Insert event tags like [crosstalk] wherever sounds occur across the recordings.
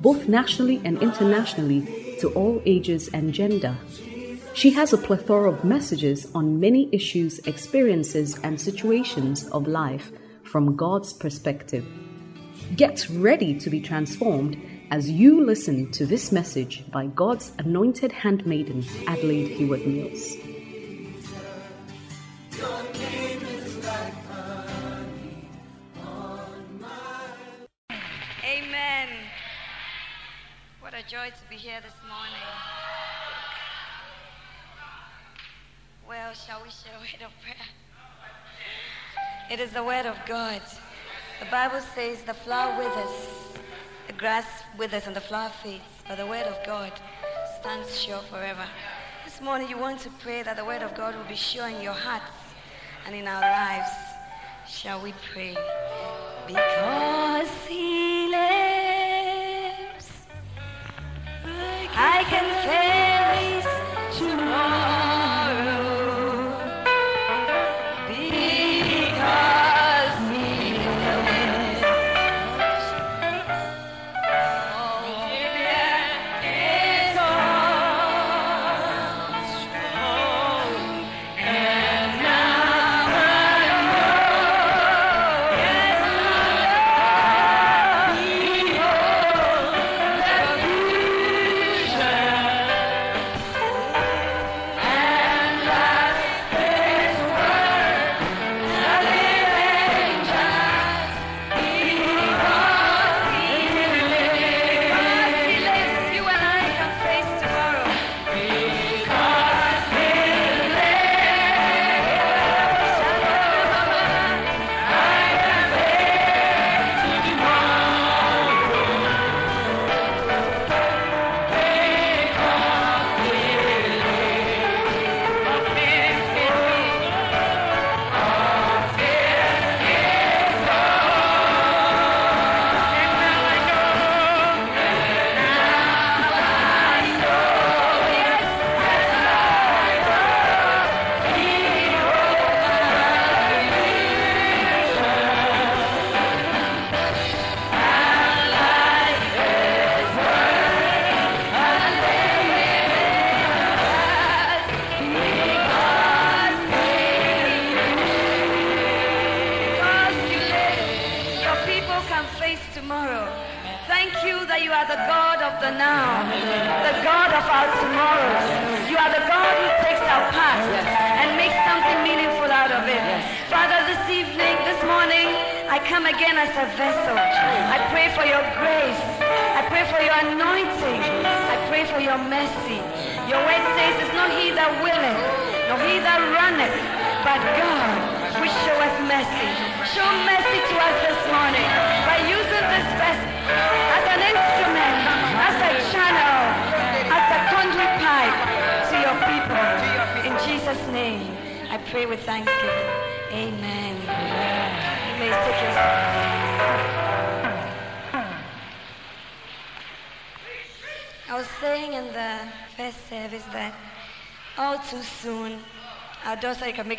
both nationally and internationally, to all ages and gender. She has a plethora of messages on many issues, experiences, and situations of life from God's perspective. Get ready to be transformed as you listen to this message by God's anointed handmaiden, Adelaide Heward Mills. A joy to be here this morning. Well, shall we share a word of prayer? It is the word of God. The Bible says the flower withers the grass withers and the flower fades, but the word of God stands sure forever. This morning you want to pray that the word of God will be sure in your hearts and in our lives. Shall we pray? Because he I can face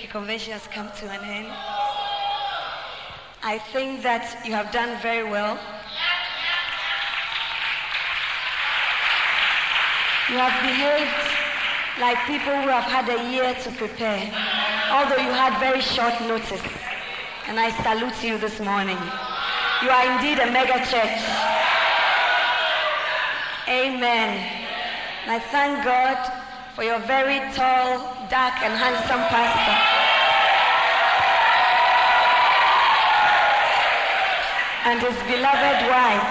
convention has come to an end. I think that you have done very well. You have behaved like people who have had a year to prepare, although you had very short notice. And I salute you this morning. You are indeed a mega church. Amen. I thank God for your very tall, dark, and handsome pastor. and his beloved wife.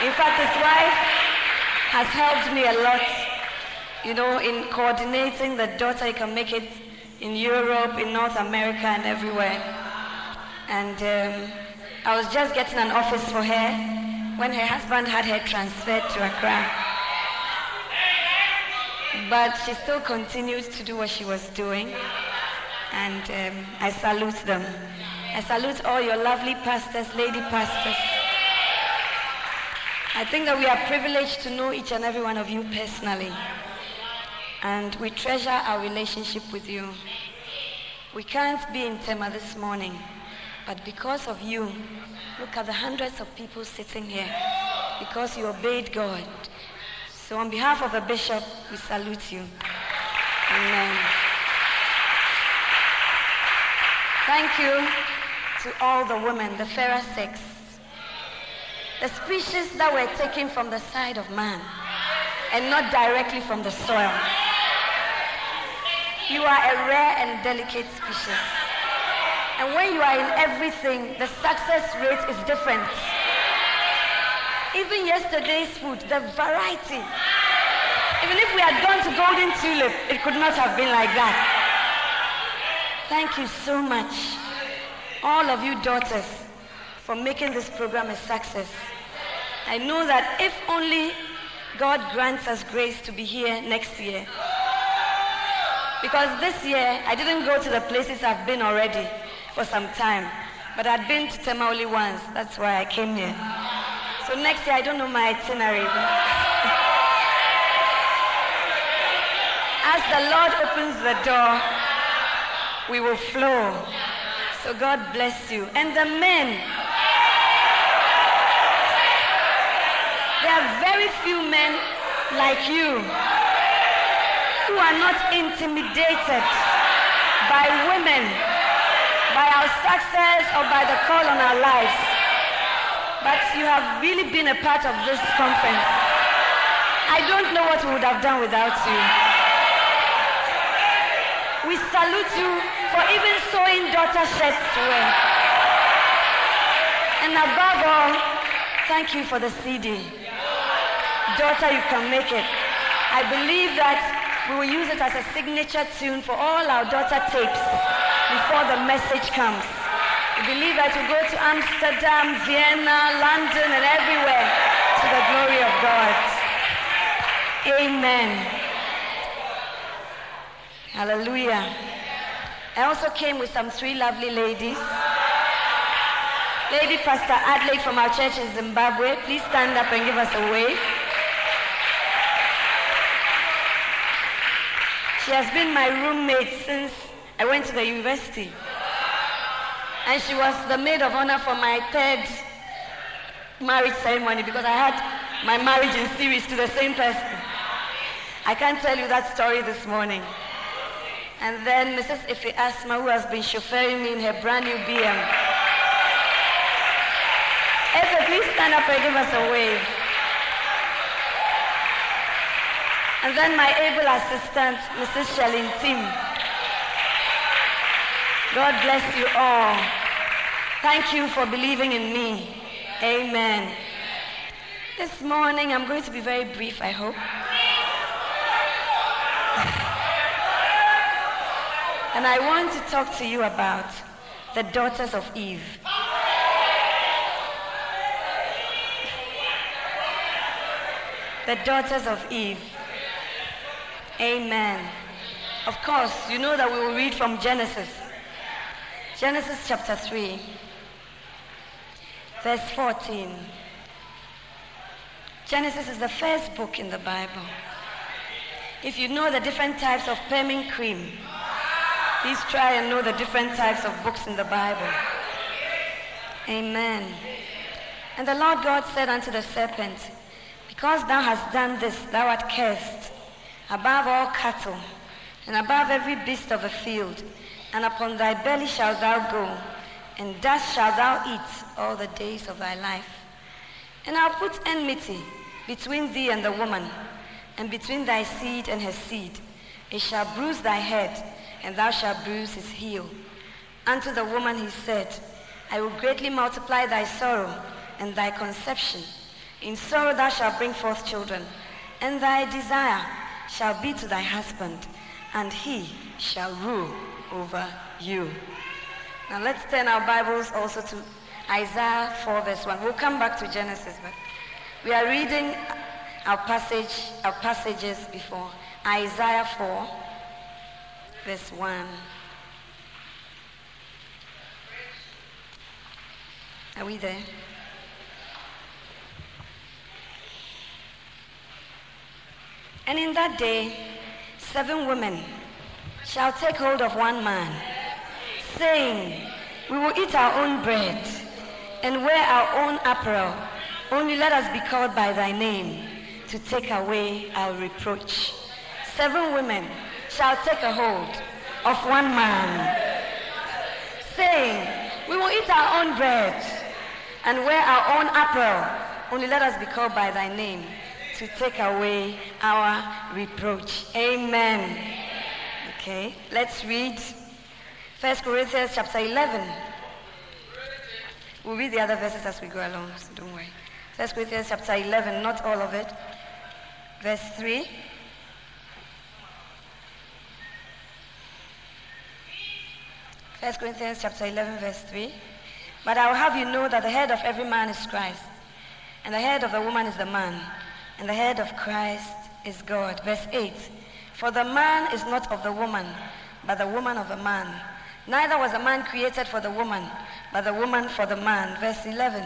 In fact, his wife has helped me a lot, you know, in coordinating the daughter you can make it in Europe, in North America, and everywhere. And um, I was just getting an office for her, when her husband had her transferred to Accra. But she still continues to do what she was doing. And um, I salute them. I salute all your lovely pastors, lady pastors. I think that we are privileged to know each and every one of you personally. And we treasure our relationship with you. We can't be in Tema this morning, but because of you, look at the hundreds of people sitting here, because you obeyed God. So on behalf of the bishop, we salute you. Amen. Thank you to all the women, the fairer sex, the species that were taken from the side of man and not directly from the soil. You are a rare and delicate species. And when you are in everything, the success rate is different. Even yesterday's food, the variety. Even if we had gone to Golden Tulip, it could not have been like that. Thank you so much, all of you daughters, for making this program a success. I know that if only God grants us grace to be here next year, because this year, I didn't go to the places I've been already for some time. But I'd been to Tema only once. That's why I came here. So next year, I don't know my itinerary. [laughs] As the Lord opens the door, we will flow. So God bless you. And the men, there are very few men like you who are not intimidated by women, by our success, or by the call on our lives. But you have really been a part of this conference. I don't know what we would have done without you. We salute you for even sewing daughter shirts to wear. And above all, thank you for the CD. Daughter, you can make it. I believe that we will use it as a signature tune for all our daughter tapes before the message comes. We believe that we go to Amsterdam, Vienna, London, and everywhere to the glory of God. Amen. Hallelujah. I also came with some three lovely ladies. Lady Pastor Adelaide from our church in Zimbabwe, please stand up and give us a wave. She has been my roommate since I went to the university. And she was the maid of honor for my third marriage ceremony because I had my marriage in series to the same person. I can't tell you that story this morning. And then Mrs. Ife Asma, who has been chauffeuring me in her brand new BM. Ife, please stand up and give us a wave. And then my able assistant, Mrs. Shelly Tim. God bless you all. Thank you for believing in me. Amen. This morning, I'm going to be very brief, I hope. [laughs] and I want to talk to you about the daughters of Eve. The daughters of Eve. Amen. Of course, you know that we will read from Genesis. Genesis chapter 3, verse 14. Genesis is the first book in the Bible. If you know the different types of Permin cream, please try and know the different types of books in the Bible. Amen. And the Lord God said unto the serpent, Because thou hast done this, thou art cursed above all cattle, and above every beast of the field, and upon thy belly shalt thou go, and dust shalt thou eat all the days of thy life. And I'll put enmity between thee and the woman, and between thy seed and her seed. It shall bruise thy head, and thou shalt bruise his heel. Unto the woman he said, I will greatly multiply thy sorrow and thy conception. In sorrow thou shalt bring forth children, and thy desire shall be to thy husband, and he shall rule over you. Now let's turn our Bibles also to Isaiah 4, verse 1. We'll come back to Genesis, but We are reading our passage, our passages before. Isaiah 4, verse 1. Are we there? And in that day, seven women shall take hold of one man, saying, We will eat our own bread and wear our own apparel. Only let us be called by thy name to take away our reproach. Seven women shall take a hold of one man, saying, We will eat our own bread and wear our own apparel. Only let us be called by thy name to take away our reproach. Amen. Okay, let's read 1 Corinthians chapter 11. We'll read the other verses as we go along, so don't worry. 1 Corinthians chapter 11, not all of it. Verse 3. First Corinthians chapter 11, verse 3. But I will have you know that the head of every man is Christ, and the head of the woman is the man, and the head of Christ is God. Verse 8. For the man is not of the woman, but the woman of the man. Neither was the man created for the woman, but the woman for the man. Verse 11.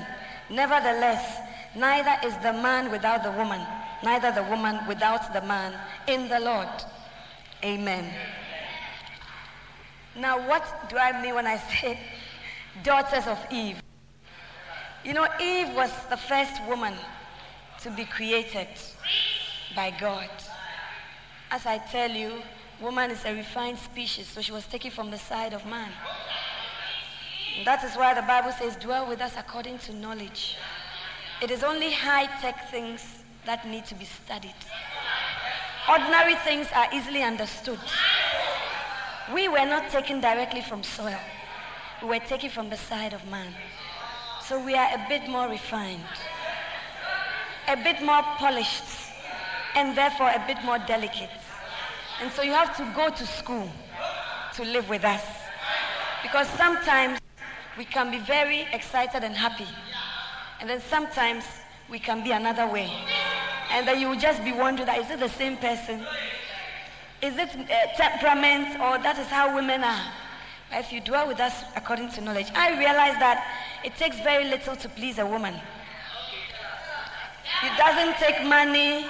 Nevertheless, neither is the man without the woman, neither the woman without the man in the Lord. Amen. Now, what do I mean when I [laughs] say daughters of Eve? You know, Eve was the first woman to be created by God. As I tell you, woman is a refined species, so she was taken from the side of man. That is why the Bible says, dwell with us according to knowledge. It is only high tech things that need to be studied. Ordinary things are easily understood. We were not taken directly from soil, we were taken from the side of man. So we are a bit more refined, a bit more polished, and therefore a bit more delicate. And so you have to go to school to live with us. Because sometimes we can be very excited and happy. And then sometimes we can be another way. And then you will just be wondering, is it the same person? Is it uh, temperament or that is how women are? If you dwell with us according to knowledge, I realize that it takes very little to please a woman. It doesn't take money,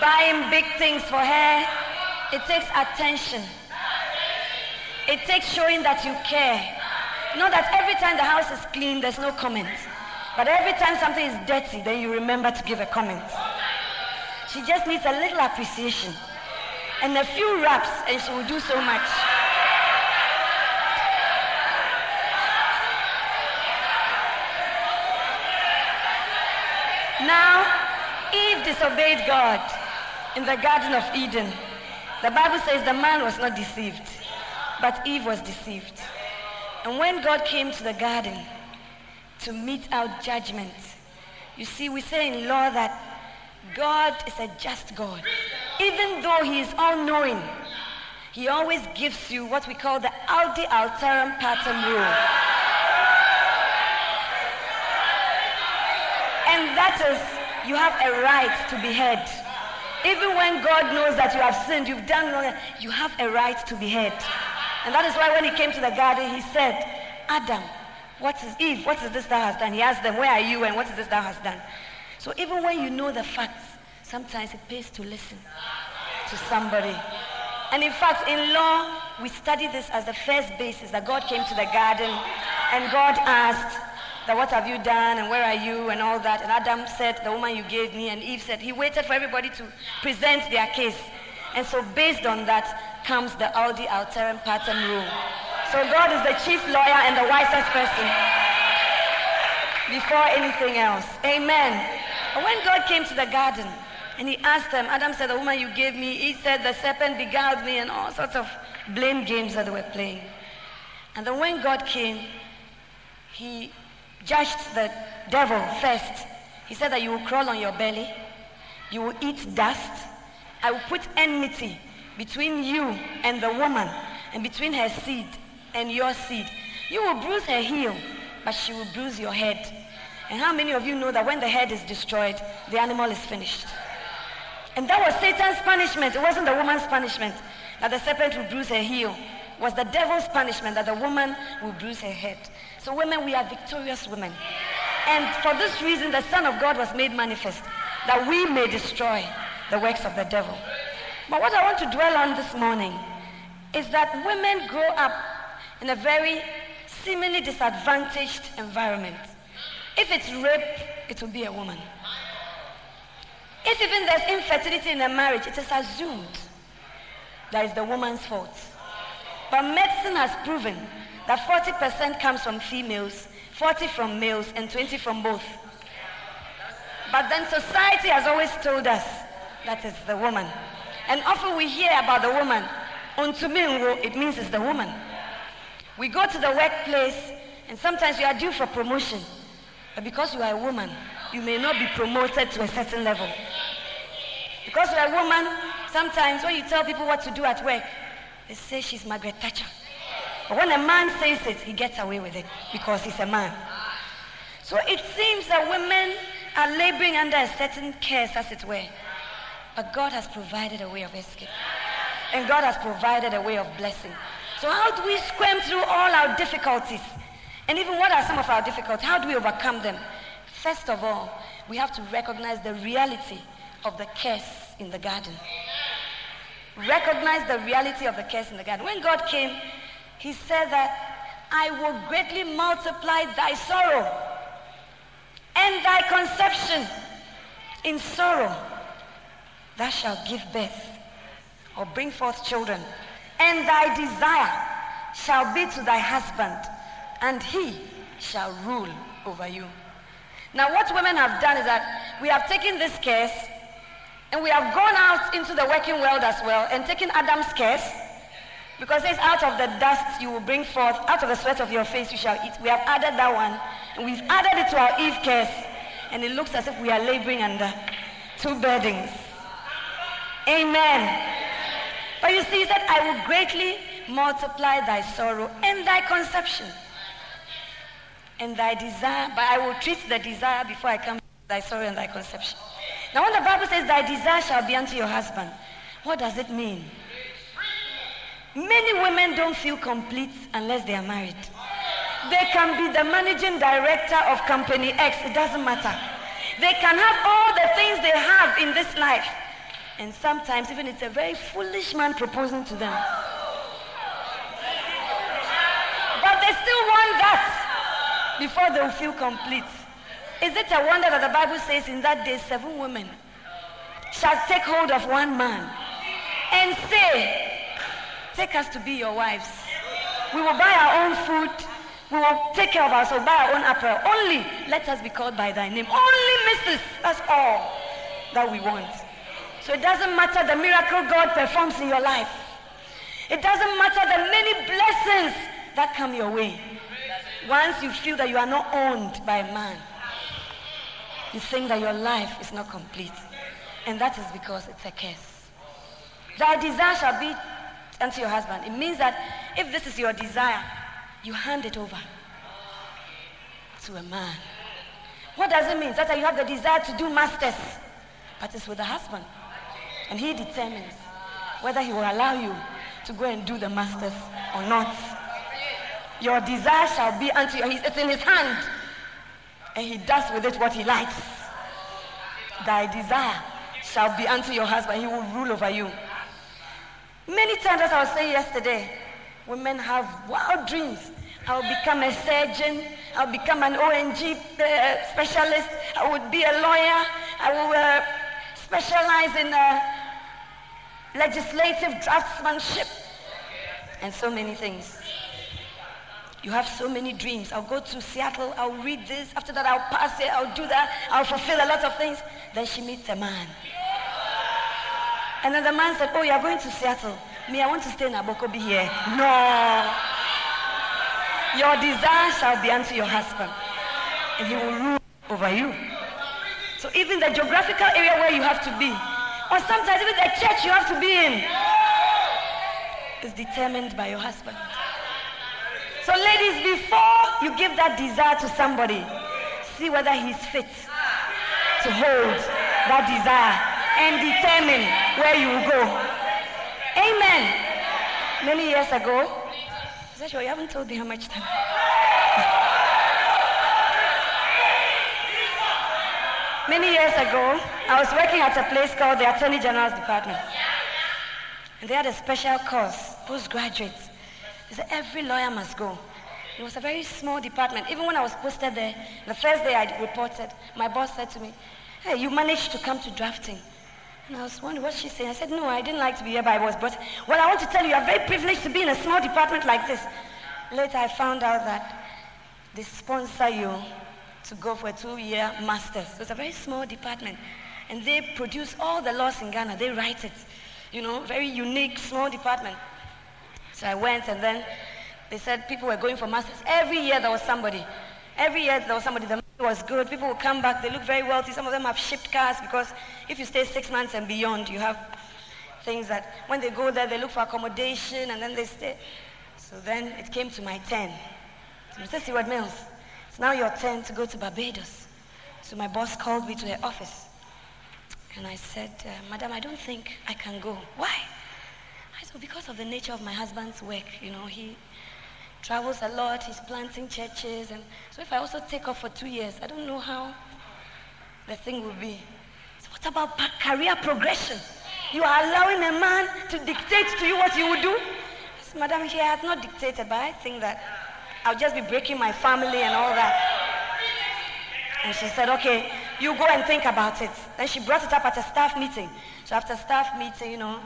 buying big things for her. It takes attention. It takes showing that you care. Not that every time the house is clean, there's no comment. But every time something is dirty, then you remember to give a comment. She just needs a little appreciation and a few raps, and she will do so much. Now, disobeyed God in the Garden of Eden. The Bible says the man was not deceived, but Eve was deceived. And when God came to the garden to mete out judgment, you see, we say in law that God is a just God. Even though He is all knowing, He always gives you what we call the audi alteram partem rule. And that is, you have a right to be heard. Even when God knows that you have sinned, you've done wrong, you have a right to be heard. And that is why when he came to the garden, he said, Adam, what is Eve? What is this thou hast done? He asked them, Where are you and what is this thou hast done? So even when you know the facts, sometimes it pays to listen to somebody. And in fact, in law, we study this as the first basis that God came to the garden and God asked, that what have you done and where are you and all that. And Adam said, the woman you gave me. And Eve said, he waited for everybody to present their case. And so based on that, comes the audi alteram partem rule. So God is the chief lawyer and the wisest person before anything else. Amen. But when God came to the garden and he asked them, Adam said, the woman you gave me, he said, the serpent beguiled me and all sorts of blame games that they were playing. And then when God came, he judged the devil first. He said that you will crawl on your belly, you will eat dust, I will put enmity between you and the woman, and between her seed and your seed. You will bruise her heel, but she will bruise your head. And how many of you know that when the head is destroyed, the animal is finished? And that was Satan's punishment. It wasn't the woman's punishment that the serpent would bruise her heel. It was the devil's punishment that the woman would bruise her head. So women, we are victorious women. And for this reason, the Son of God was made manifest, that we may destroy the works of the devil. But what I want to dwell on this morning is that women grow up in a very seemingly disadvantaged environment. If it's rape, it will be a woman. If even there's infertility in a marriage, it is assumed that it's the woman's fault. But medicine has proven that 40% comes from females, 40 from males, and 20 from both. But then society has always told us that it's the woman. And often we hear about the woman. Untumingo, it means it's the woman. We go to the workplace, and sometimes you are due for promotion. But because you are a woman, you may not be promoted to a certain level. Because you're a woman, sometimes when you tell people what to do at work, they say she's Margaret Thatcher. But when a man says it, he gets away with it because he's a man. So it seems that women are laboring under a certain curse, as it were. But God has provided a way of escape. And God has provided a way of blessing. So, how do we squirm through all our difficulties? And even what are some of our difficulties? How do we overcome them? First of all, we have to recognize the reality of the curse in the garden. Recognize the reality of the curse in the garden. When God came, He said that I will greatly multiply thy sorrow and thy conception in sorrow. Thou shalt give birth or bring forth children, and thy desire shall be to thy husband, and he shall rule over you. Now, what women have done is that we have taken this case and we have gone out into the working world as well and taken Adam's curse because it's out of the dust you will bring forth, out of the sweat of your face you shall eat. We have added that one and we've added it to our Eve curse and it looks as if we are laboring under two burdens. Amen. But you see, that I will greatly multiply thy sorrow and thy conception and thy desire, but I will treat the desire before I come to thy sorrow and thy conception. Now, when the Bible says thy desire shall be unto your husband, what does it mean? Many women don't feel complete unless they are married. They can be the managing director of company X, it doesn't matter. They can have all the things they have in this life. And sometimes even it's a very foolish man proposing to them. But they still want that before they feel complete. Is it a wonder that the Bible says in that day seven women shall take hold of one man and say, Take us to be your wives. We will buy our own food. We will take care of ourselves, buy our own apparel. Only let us be called by thy name. Only Mrs. That's all that we want. So it doesn't matter the miracle God performs in your life. It doesn't matter the many blessings that come your way. Once you feel that you are not owned by man, you think that your life is not complete. And that is because it's a curse. Thy desire shall be unto your husband. It means that if this is your desire, you hand it over to a man. What does it mean? That you have the desire to do masters, but it's with the husband. And he determines whether he will allow you to go and do the masters or not. Your desire shall be unto you. It's in his hand and he does with it what he likes. Thy desire shall be unto your husband, he will rule over you. Many times, as I was saying yesterday, women have wild dreams. I'll become a surgeon, I'll become an ONG uh, specialist, I would be a lawyer, I will uh, specialize in uh, legislative draftsmanship, and so many things. You have so many dreams. I'll go to Seattle, I'll read this. After that, I'll pass it, I'll do that, I'll fulfill a lot of things. Then she meets a man. The man said, Oh, you're going to Seattle. Me, I want to stay in Be here. No. Your desire shall be unto your husband, and he will rule over you. So even the geographical area where you have to be, or sometimes even the church you have to be in, is determined by your husband. So, ladies, before you give that desire to somebody, see whether he's fit to hold that desire and determine where you will go. Amen. Many years ago, is that sure you haven't told me how much time? Many years ago, I was working at a place called the Attorney General's Department. And they had a special course, postgraduates. They said every lawyer must go. It was a very small department. Even when I was posted there, the first day I reported, my boss said to me, Hey, you managed to come to drafting. And I was wondering what she said. I said, No, I didn't like to be here, but I was brought. Well, I want to tell you, you're very privileged to be in a small department like this. Later, I found out that they sponsor you to go for a two year master's. So it's a very small department. And they produce all the laws in Ghana, they write it. You know, very unique, small department. So I went, and then they said people were going for masters. Every year there was somebody. Every year there was somebody. The money was good. People would come back. They look very wealthy. Some of them have shipped cars because if you stay six months and beyond, you have things that when they go there, they look for accommodation and then they stay. So then it came to my turn. So Mr. Heward Mills, it's now your turn to go to Barbados. So my boss called me to her office. And I said, uh, Madam, I don't think I can go. Why? I said, because of the nature of my husband's work. You know, he travels a lot, he's planting churches. And so if I also take off for two years, I don't know how the thing will be. So what about career progression? You are allowing a man to dictate to you what you will do? Said, Madam, he has not dictated, but I think that I'll just be breaking my family and all that. And she said, okay, you go and think about it. Then she brought it up at a staff meeting. So after staff meeting, you know,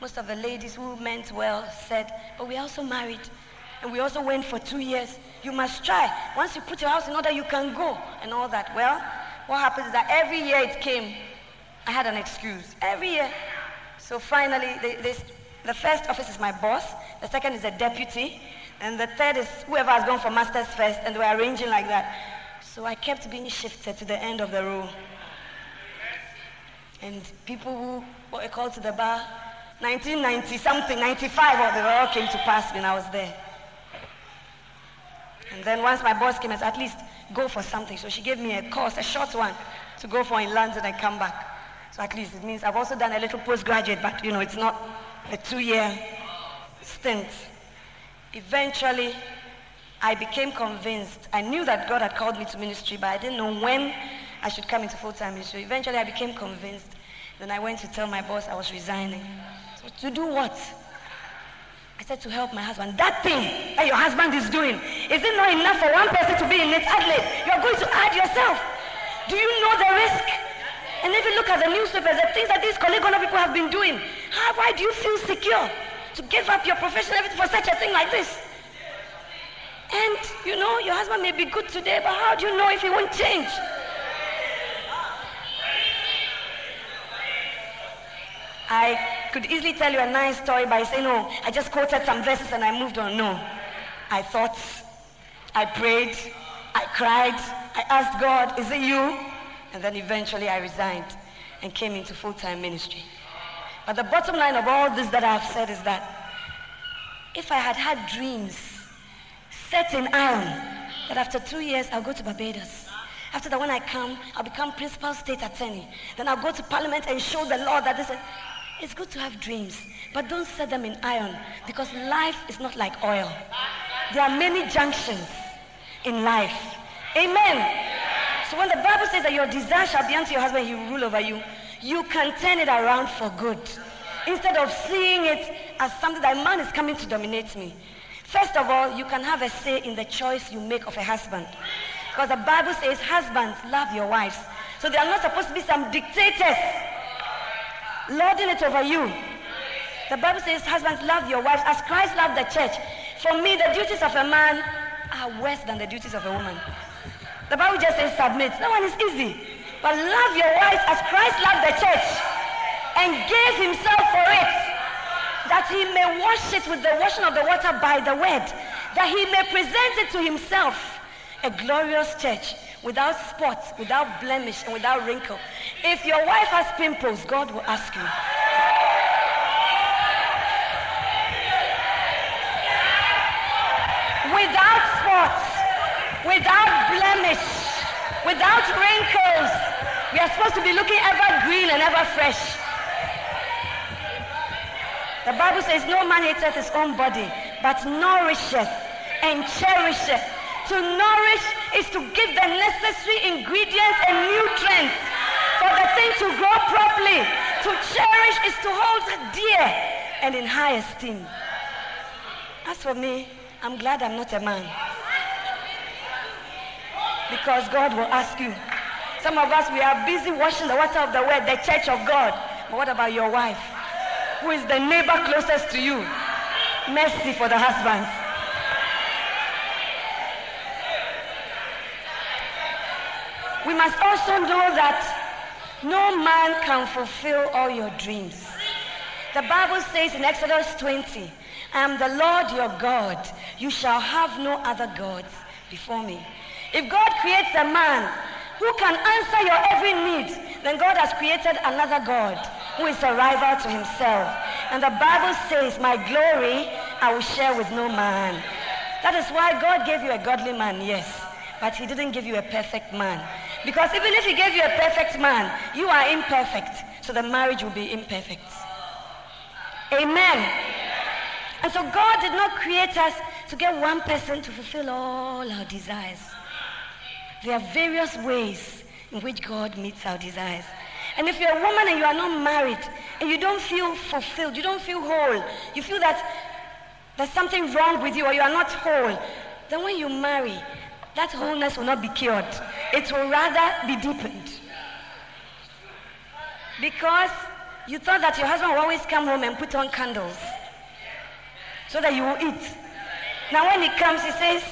most of the ladies who meant well said, but we're also married. And we also went for two years. You must try. Once you put your house in order, you can go and all that. Well, what happens is that every year it came, I had an excuse. Every year. So finally, they, they, the first office is my boss. The second is a deputy. And the third is whoever has gone for master's first. And were arranging like that. So I kept being shifted to the end of the row. And people who were called to the bar, 1990 something, 95, or they all came to pass when I was there. Then once my boss came, I said, at least go for something. So she gave me a course, a short one, to go for in London and come back. So at least it means I've also done a little postgraduate, but you know, it's not a two-year stint. Eventually, I became convinced. I knew that God had called me to ministry, but I didn't know when I should come into full-time ministry. Eventually, I became convinced. Then I went to tell my boss I was resigning. So to do what? I said to help my husband. That thing that your husband is doing, is it not enough for one person to be in it? Adelaide, you're going to add yourself. Do you know the risk? And if you look at the newspapers, the things that these Colegono people have been doing, how, why do you feel secure to give up your profession for such a thing like this? And, you know, your husband may be good today, but how do you know if he won't change? I could easily tell you a nice story by saying, no, I just quoted some verses and I moved on. No. I thought, I prayed, I cried, I asked God, is it you? And then eventually I resigned and came into full-time ministry. But the bottom line of all this that I've said is that if I had had dreams set in iron that after two years I'll go to Barbados. After that, when I come, I'll become principal state attorney. Then I'll go to parliament and show the Lord that this is. It's good to have dreams, but don't set them in iron because life is not like oil. There are many junctions in life. Amen. So when the Bible says that your desire shall be unto your husband, he will rule over you, you can turn it around for good. Instead of seeing it as something that man is coming to dominate me. First of all, you can have a say in the choice you make of a husband. Because the Bible says, husbands, love your wives. So they are not supposed to be some dictators lording it over you. The Bible says, husbands, love your wives as Christ loved the church. For me, the duties of a man are worse than the duties of a woman. The Bible just says submit. That one is easy. But love your wives as Christ loved the church and gave himself for it that he may wash it with the washing of the water by the word, that he may present it to himself a glorious church without spots, without blemish, and without wrinkle. If your wife has pimples, God will ask you. Without spots, without blemish, without wrinkles. We are supposed to be looking ever green and ever fresh. The Bible says, No man hateth his own body, but nourisheth and cherisheth. To nourish is to give the necessary ingredients and nutrients for the thing to grow properly. To cherish is to hold dear and in high esteem. As for me, I'm glad I'm not a man. Because God will ask you. Some of us, we are busy washing the water of the word, the church of God. But what about your wife? Who is the neighbor closest to you? Mercy for the husbands. We must also know that no man can fulfill all your dreams. The Bible says in Exodus 20, I am the Lord your God. You shall have no other gods before me. If God creates a man who can answer your every need, then God has created another God who is a rival to himself. And the Bible says, My glory I will share with no man. That is why God gave you a godly man, yes, but he didn't give you a perfect man. Because even if he gave you a perfect man, you are imperfect, so the marriage will be imperfect. Amen. And so God did not create us to get one person to fulfill all our desires. There are various ways in which God meets our desires. And if you're a woman and you are not married and you don't feel fulfilled, you don't feel whole, you feel that there's something wrong with you or you are not whole, then when you marry, that wholeness will not be cured. It will rather be deepened. Because you thought that your husband will always come home and put on candles so that you will eat. Now, when he comes, he says,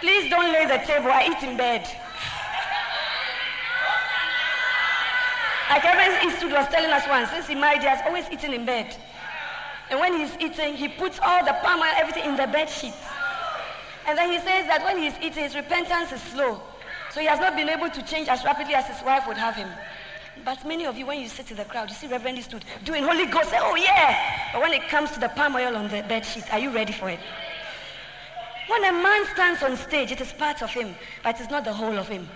Please don't lay the table, I eat in bed. Like Reverend Eastwood was telling us once, since he married, he has always eaten in bed. And when he's eating, he puts all the palm oil, everything in the bed sheet. And then he says that when he's eating, his repentance is slow. So he has not been able to change as rapidly as his wife would have him. But many of you, when you sit in the crowd, you see Reverend Eastwood doing Holy Ghost, say, oh yeah. But when it comes to the palm oil on the bed sheet, are you ready for it? When a man stands on stage, it is part of him, but it's not the whole of him.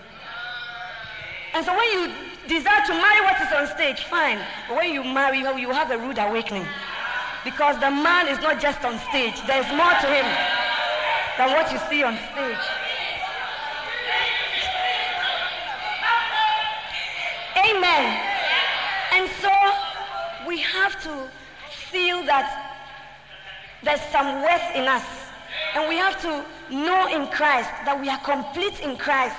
And so when you desire to marry what is on stage, fine. But when you marry, you have a rude awakening. Because the man is not just on stage, there's more to him than what you see on stage. Amen. And so we have to feel that there's some worth in us. And we have to know in Christ that we are complete in Christ.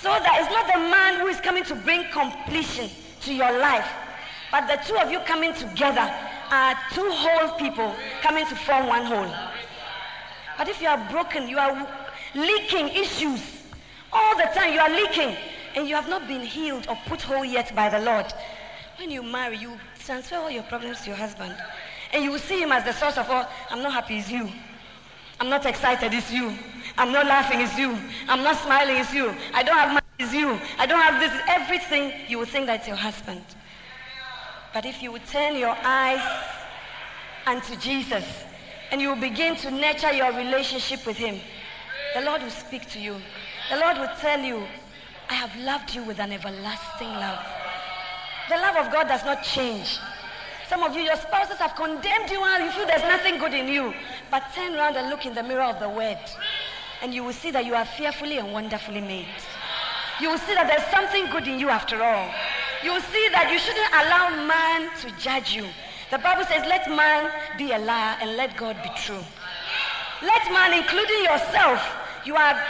So that it's not the man who is coming to bring completion to your life, but the two of you coming together are two whole people coming to form one whole. But if you are broken, you are leaking issues all the time, you are leaking, and you have not been healed or put whole yet by the Lord. When you marry, you transfer all your problems to your husband, and you will see him as the source of all. I'm not happy, it's you. I'm not excited, it's you. I'm not laughing, it's you. I'm not smiling, it's you. I don't have money, it's you. I don't have this, everything. You will think that's your husband. But if you would turn your eyes unto Jesus and you will begin to nurture your relationship with Him, the Lord will speak to you. The Lord will tell you, I have loved you with an everlasting love. The love of God does not change. Some of you, your spouses have condemned you and you feel there's nothing good in you. But turn around and look in the mirror of the Word, and you will see that you are fearfully and wonderfully made. You will see that there's something good in you after all. You will see that you shouldn't allow man to judge you. The Bible says, let man be a liar and let God be true. Let man, including yourself, you are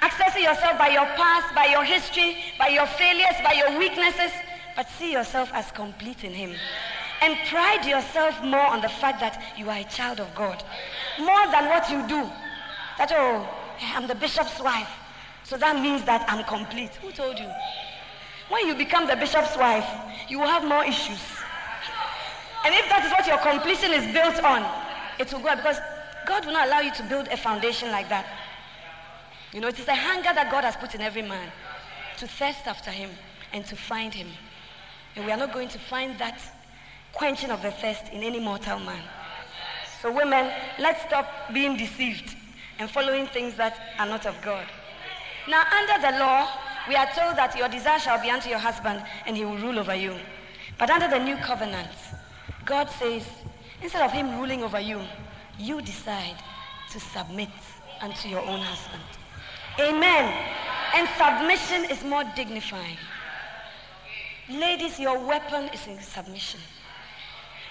accessing yourself by your past, by your history, by your failures, by your weaknesses, but see yourself as complete in Him and pride yourself more on the fact that you are a child of God. More than what you do. That, oh, I'm the bishop's wife. So that means that I'm complete. Who told you? When you become the bishop's wife, you will have more issues. And if that is what your completion is built on, it will go up because God will not allow you to build a foundation like that. You know, it is a hunger that God has put in every man to thirst after Him and to find Him. And we are not going to find that quenching of the thirst in any mortal man. So, women, let's stop being deceived and following things that are not of God. Now, under the law, we are told that your desire shall be unto your husband and he will rule over you. But under the new covenant, God says, instead of him ruling over you, you decide to submit unto your own husband. Amen. And submission is more dignifying. Ladies, your weapon is in submission.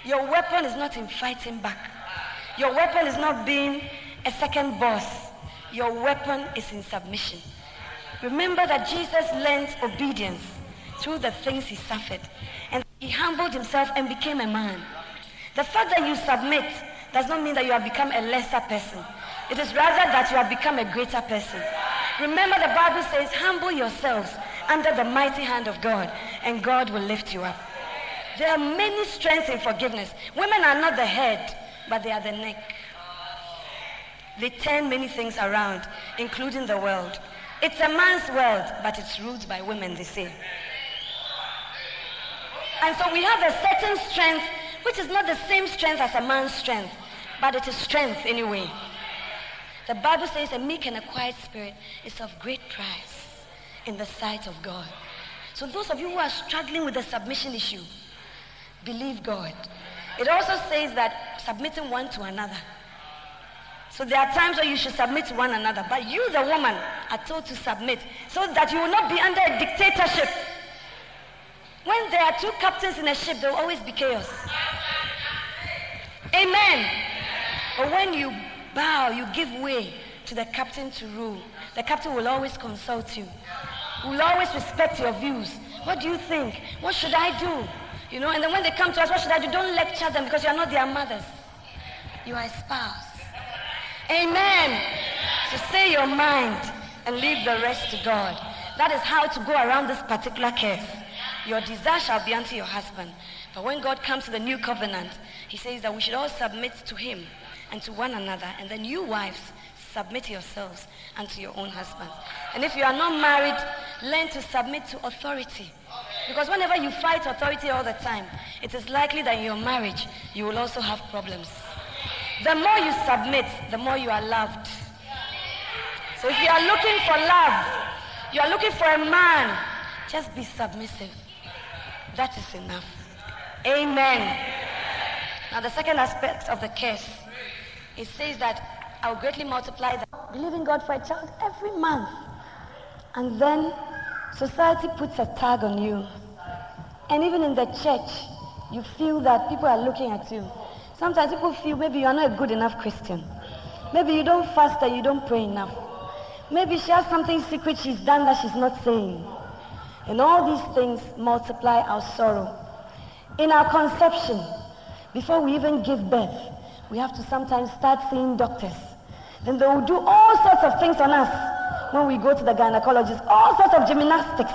Your weapon is not in fighting back. Your weapon is not being a second boss. Your weapon is in submission. Remember that Jesus learned obedience through the things he suffered. He humbled himself and became a man. The fact that you submit does not mean that you have become a lesser person. It is rather that you have become a greater person. Remember, the Bible says, humble yourselves under the mighty hand of God, and God will lift you up. There are many strengths in forgiveness. Women are not the head, but they are the neck. They turn many things around, including the world. It's a man's world, but it's ruled by women, they say. And so we have a certain strength, which is not the same strength as a man's strength, but it is strength anyway. The Bible says a meek and a quiet spirit is of great price in the sight of God. So those of you who are struggling with the submission issue, believe God. It also says that submitting one to another. So there are times where you should submit to one another, but you, the woman, are told to submit so that you will not be under a dictatorship. When there are two captains in a ship, there will always be chaos. Amen. But when you bow, you give way to the captain to rule, the captain will always consult you, will always respect your views. What do you think? What should I do? You know, and then when they come to us, what should I do? Don't lecture them because you are not their mothers. You are a spouse. Amen. So say your mind and leave the rest to God. That is how to go around this particular case. Your desire shall be unto your husband. But when God comes to the new covenant, he says that we should all submit to him and to one another. And then you wives, submit yourselves unto your own husbands. And if you are not married, learn to submit to authority. Because whenever you fight authority all the time, it is likely that in your marriage, you will also have problems. The more you submit, the more you are loved. So if you are looking for love, you are looking for a man, just be submissive. That is enough. Amen. Now, the second aspect of the case, it says that I will greatly multiply the believing God for a child every month. And then society puts a tag on you. And even in the church, you feel that people are looking at you. Sometimes people feel maybe you are not a good enough Christian. Maybe you don't fast and you don't pray enough. Maybe she has something secret she's done that she's not saying. And all these things multiply our sorrow. In our conception, before we even give birth, we have to sometimes start seeing doctors. Then they will do all sorts of things on us when we go to the gynecologist, all sorts of gymnastics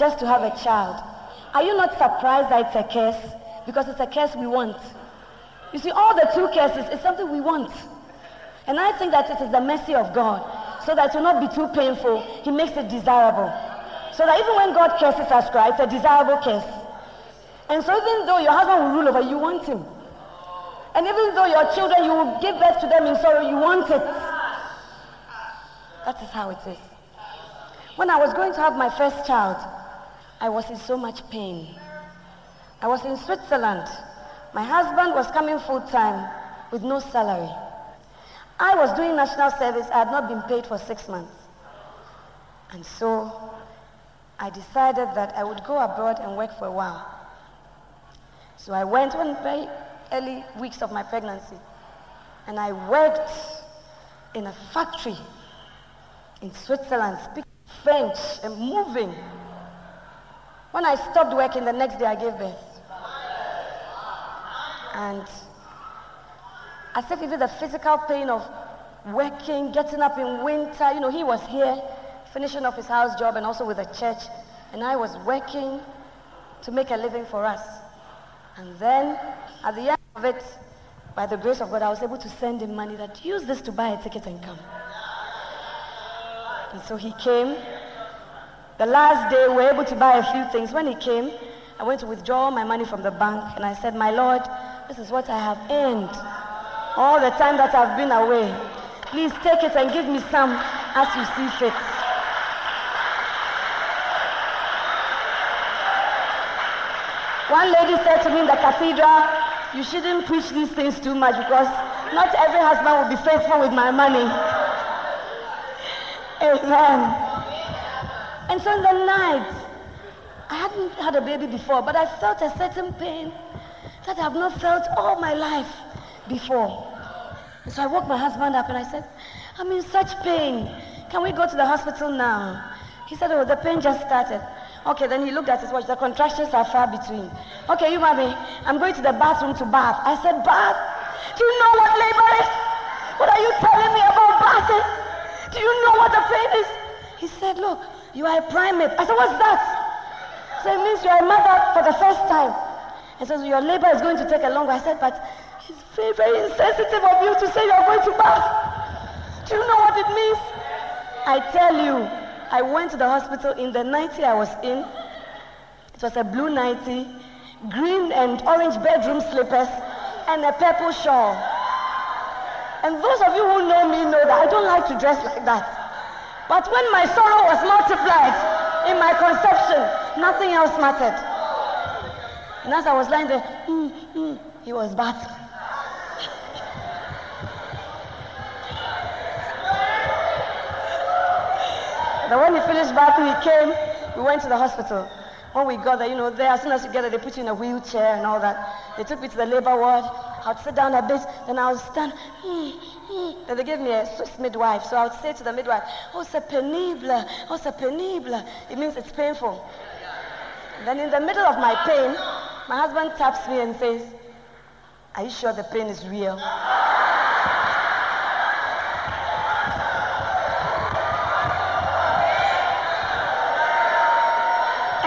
just to have a child. Are you not surprised that it's a curse? Because it's a curse we want. You see, all the two curses is something we want. And I think that it is the mercy of God. So that it will not be too painful. He makes it desirable. So that even when God curses us, right, it's a desirable curse. And so even though your husband will rule over you, want him. And even though your children, you will give birth to them in sorrow, you want it. That is how it is. When I was going to have my first child, I was in so much pain. I was in Switzerland. My husband was coming full time with no salary. I was doing national service. I had not been paid for six months. And so I decided that I would go abroad and work for a while. So I went on very early weeks of my pregnancy. And I worked in a factory in Switzerland, speaking French and moving. When I stopped working, the next day I gave birth. And as if even the physical pain of working, getting up in winter, you know, he was here finishing off his house job and also with the church. And I was working to make a living for us. And then at the end of it, by the grace of God, I was able to send him money that use this to buy a ticket and come. And so he came. The last day, we were able to buy a few things. When he came, I went to withdraw my money from the bank and I said, My Lord, this is what I have earned all the time that I've been away. Please take it and give me some as you see fit. One lady said to me in the cathedral, you shouldn't preach these things too much because not every husband will be faithful with my money. Amen. And so in the night, I hadn't had a baby before, but I felt a certain pain that I've not felt all my life before. And So I woke my husband up and I said, I'm in such pain. Can we go to the hospital now? He said, Oh, the pain just started. Okay, then he looked at his watch. The contractions are far between. Okay, you mommy, I'm going to the bathroom to bath. I said, Bath? Do you know what labor is? What are you telling me about bathing? Do you know what the pain is? He said, Look, you are a primate. I said, What's that? So it means you are a mother for the first time. He says, Your labor is going to take a longer. I said, But it's very, very insensitive of you to say you're going to bath. Do you know what it means? I tell you, I went to the hospital in the nightie I was in. It was a blue nightie, green and orange bedroom slippers, and a purple shawl. And those of you who know me know that I don't like to dress like that. But when my sorrow was multiplied in my conception, nothing else mattered. And as I was lying there, mm, mm, he was bathing. Then when he finished bathing, he came. We went to the hospital. When we got there, you know, there, as soon as you get there, they put you in a wheelchair and all that. They took me to the labor ward. I'd sit down a bit, then I would stand. Then they gave me a Swiss midwife. So I would say to the midwife, Oh, c'est pénible. Oh, c'est pénible. It means it's painful. Then in the middle of my pain, my husband taps me and says, Are you sure the pain is real?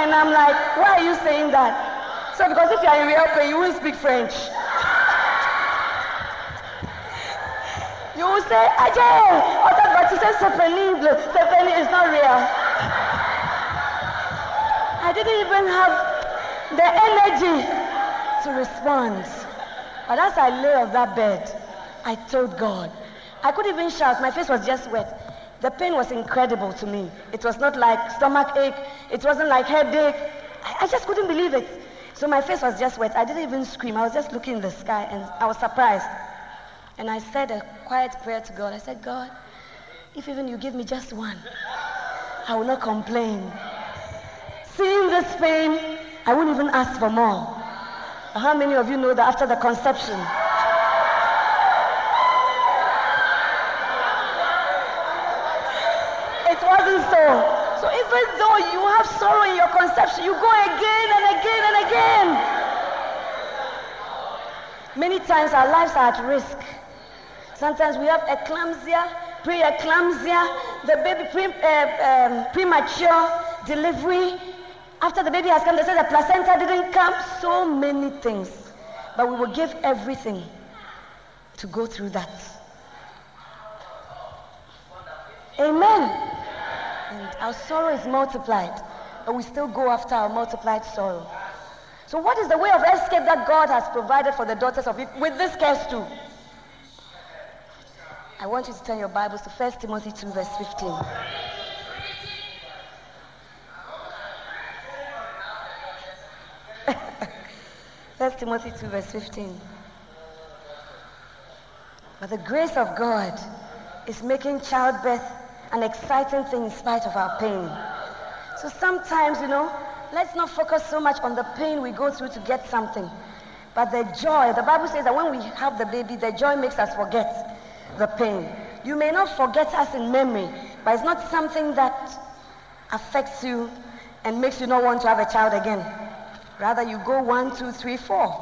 And I'm like, why are you saying that? So because if you're in real pain, you won't speak French. You will say, Ajay, oh, that, but you said c'est pénible. Sepeni is not real. I didn't even have the energy to respond. But as I lay on that bed, I told God. I couldn't even shout. My face was just wet. The pain was incredible to me. It was not like stomach ache. It wasn't like headache. I, I just couldn't believe it. So my face was just wet. I didn't even scream. I was just looking in the sky and I was surprised. And I said a quiet prayer to God. I said, God, if even you give me just one, I will not complain. Seeing this pain, I won't even ask for more. How many of you know that after the conception, it wasn't so. So even though you have sorrow in your conception, you go again and again and again. Many times our lives are at risk. Sometimes we have eclampsia, pre-eclampsia, the baby pre, uh, um, premature delivery. After the baby has come, they say the placenta didn't come. So many things. But we will give everything to go through that. Amen. And our sorrow is multiplied, but we still go after our multiplied sorrow. So, what is the way of escape that God has provided for the daughters of Eve with this case too? I want you to turn your Bibles to 1 Timothy 2, verse 15. [laughs] First Timothy 2, verse 15. But the grace of God is making childbirth an exciting thing in spite of our pain. So sometimes, you know, let's not focus so much on the pain we go through to get something. But the joy, the Bible says that when we have the baby, the joy makes us forget the pain. You may not forget us in memory, but it's not something that affects you and makes you not want to have a child again. Rather, you go one, two, three, four.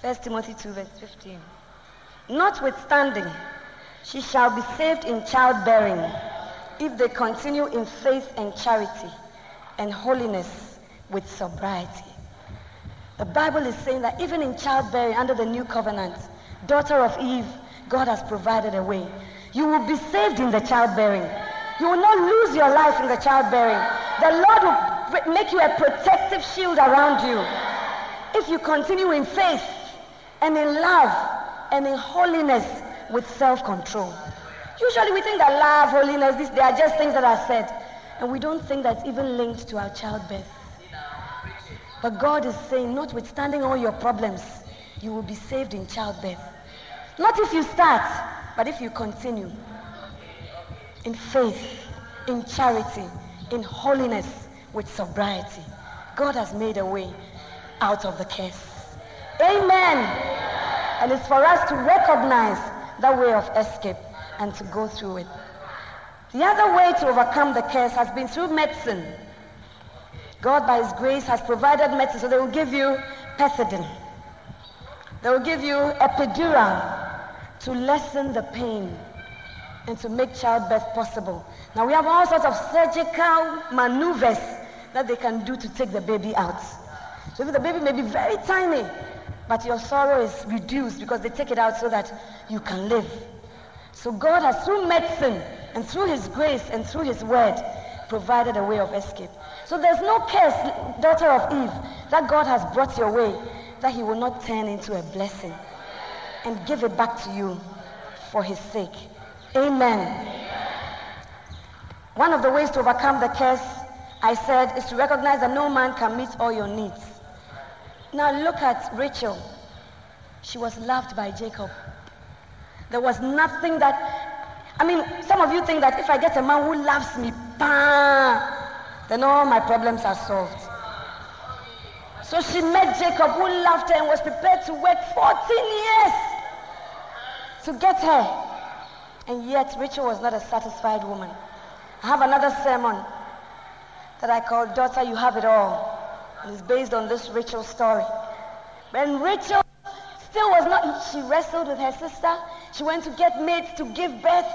First Timothy 2, verse 15. Notwithstanding, she shall be saved in childbearing if they continue in faith and charity and holiness with sobriety. The Bible is saying that even in childbearing under the new covenant, daughter of Eve, God has provided a way. You will be saved in the childbearing. You will not lose your life in the childbearing. The Lord will make you a protective shield around you if you continue in faith and in love and in holiness with self-control. Usually we think that love, holiness, this, they are just things that are said. And we don't think that's even linked to our childbirth. But God is saying, notwithstanding all your problems, you will be saved in childbirth. Not if you start, but if you continue in faith, in charity, in holiness, with sobriety. God has made a way out of the curse. Amen. And it's for us to recognize that way of escape and to go through it. The other way to overcome the curse has been through medicine. God, by His grace, has provided medicine. So they will give you pethidine. They will give you epidural to lessen the pain and to make childbirth possible. Now we have all sorts of surgical maneuvers that they can do to take the baby out. So if the baby may be very tiny, but your sorrow is reduced because they take it out so that you can live. So God has, through medicine and through His grace and through His word, provided a way of escape. So there's no curse, daughter of Eve, that God has brought your way that He will not turn into a blessing and give it back to you for His sake. Amen. One of the ways to overcome the curse, I said, is to recognize that no man can meet all your needs. Now look at Rachel. She was loved by Jacob. There was nothing that, I mean, some of you think that if I get a man who loves me, bah, then all my problems are solved. So she met Jacob who loved her and was prepared to work 14 years to get her. And yet Rachel was not a satisfied woman. I have another sermon that I call Daughter, You Have It All. It's based on this Rachel story. When Rachel still was not, she wrestled with her sister. She went to get maids to give birth.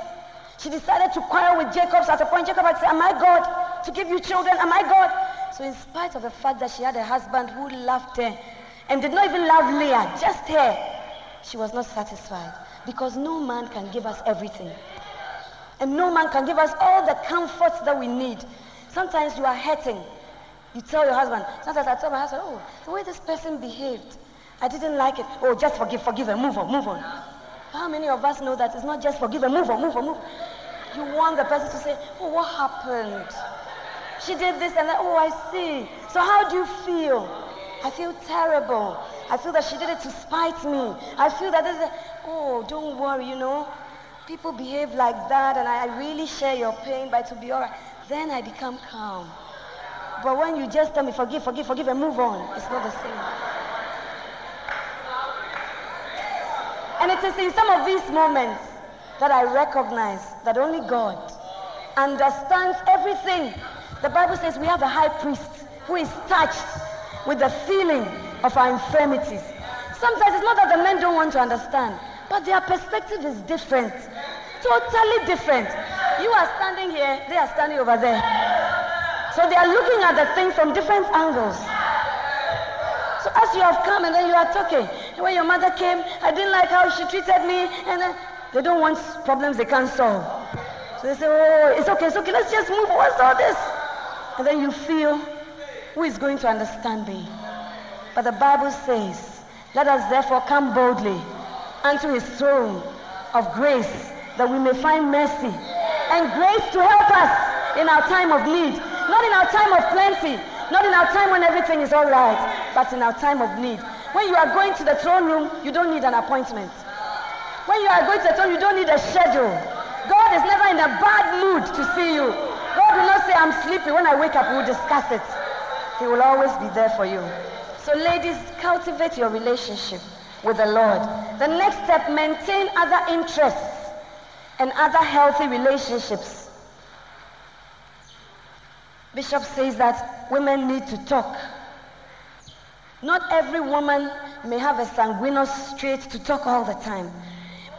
She decided to quarrel with Jacob. So at a point, Jacob had said, Am I God to give you children? Am I God? So, in spite of the fact that she had a husband who loved her and did not even love Leah, just her, she was not satisfied because no man can give us everything. And no man can give us all the comforts that we need. Sometimes you are hurting. You tell your husband. Sometimes I tell my husband, oh, the way this person behaved, I didn't like it. Oh, just forgive, forgive and move on, move on. How many of us know that it's not just forgive and move on, move on, move. You want the person to say, oh, what happened? She did this and that. Oh, I see. So how do you feel? I feel terrible. I feel that she did it to spite me. I feel that this is, oh, don't worry, you know. People behave like that and I really share your pain, but to be all right. Then I become calm. But when you just tell me, forgive, forgive, forgive, and move on, it's not the same. And it is in some of these moments that I recognize that only God understands everything. The Bible says we have a high priest who is touched with the feeling of our infirmities. Sometimes it's not that the men don't want to understand, but their perspective is different. Totally different. You are standing here, they are standing over there. So they are looking at the thing from different angles. So as you have come and then you are talking, when your mother came, I didn't like how she treated me, and then they don't want problems they can't solve. So they say, oh, it's okay, it's okay, let's just move. What's all this? And then you feel, who is going to understand me? But the Bible says, let us therefore come boldly unto his throne of grace that we may find mercy and grace to help us in our time of need. Not in our time of plenty, not in our time when everything is all right, but in our time of need. When you are going to the throne room, you don't need an appointment. When you are going to the throne, you don't need a schedule. God is never in a bad mood to see you. God will not say, I'm sleepy. When I wake up, we'll discuss it. He will always be there for you. So, ladies, cultivate your relationship with the Lord. The next step, maintain other interests and other healthy relationships. Bishop says that women need to talk. Not every woman may have a sanguineous trait to talk all the time,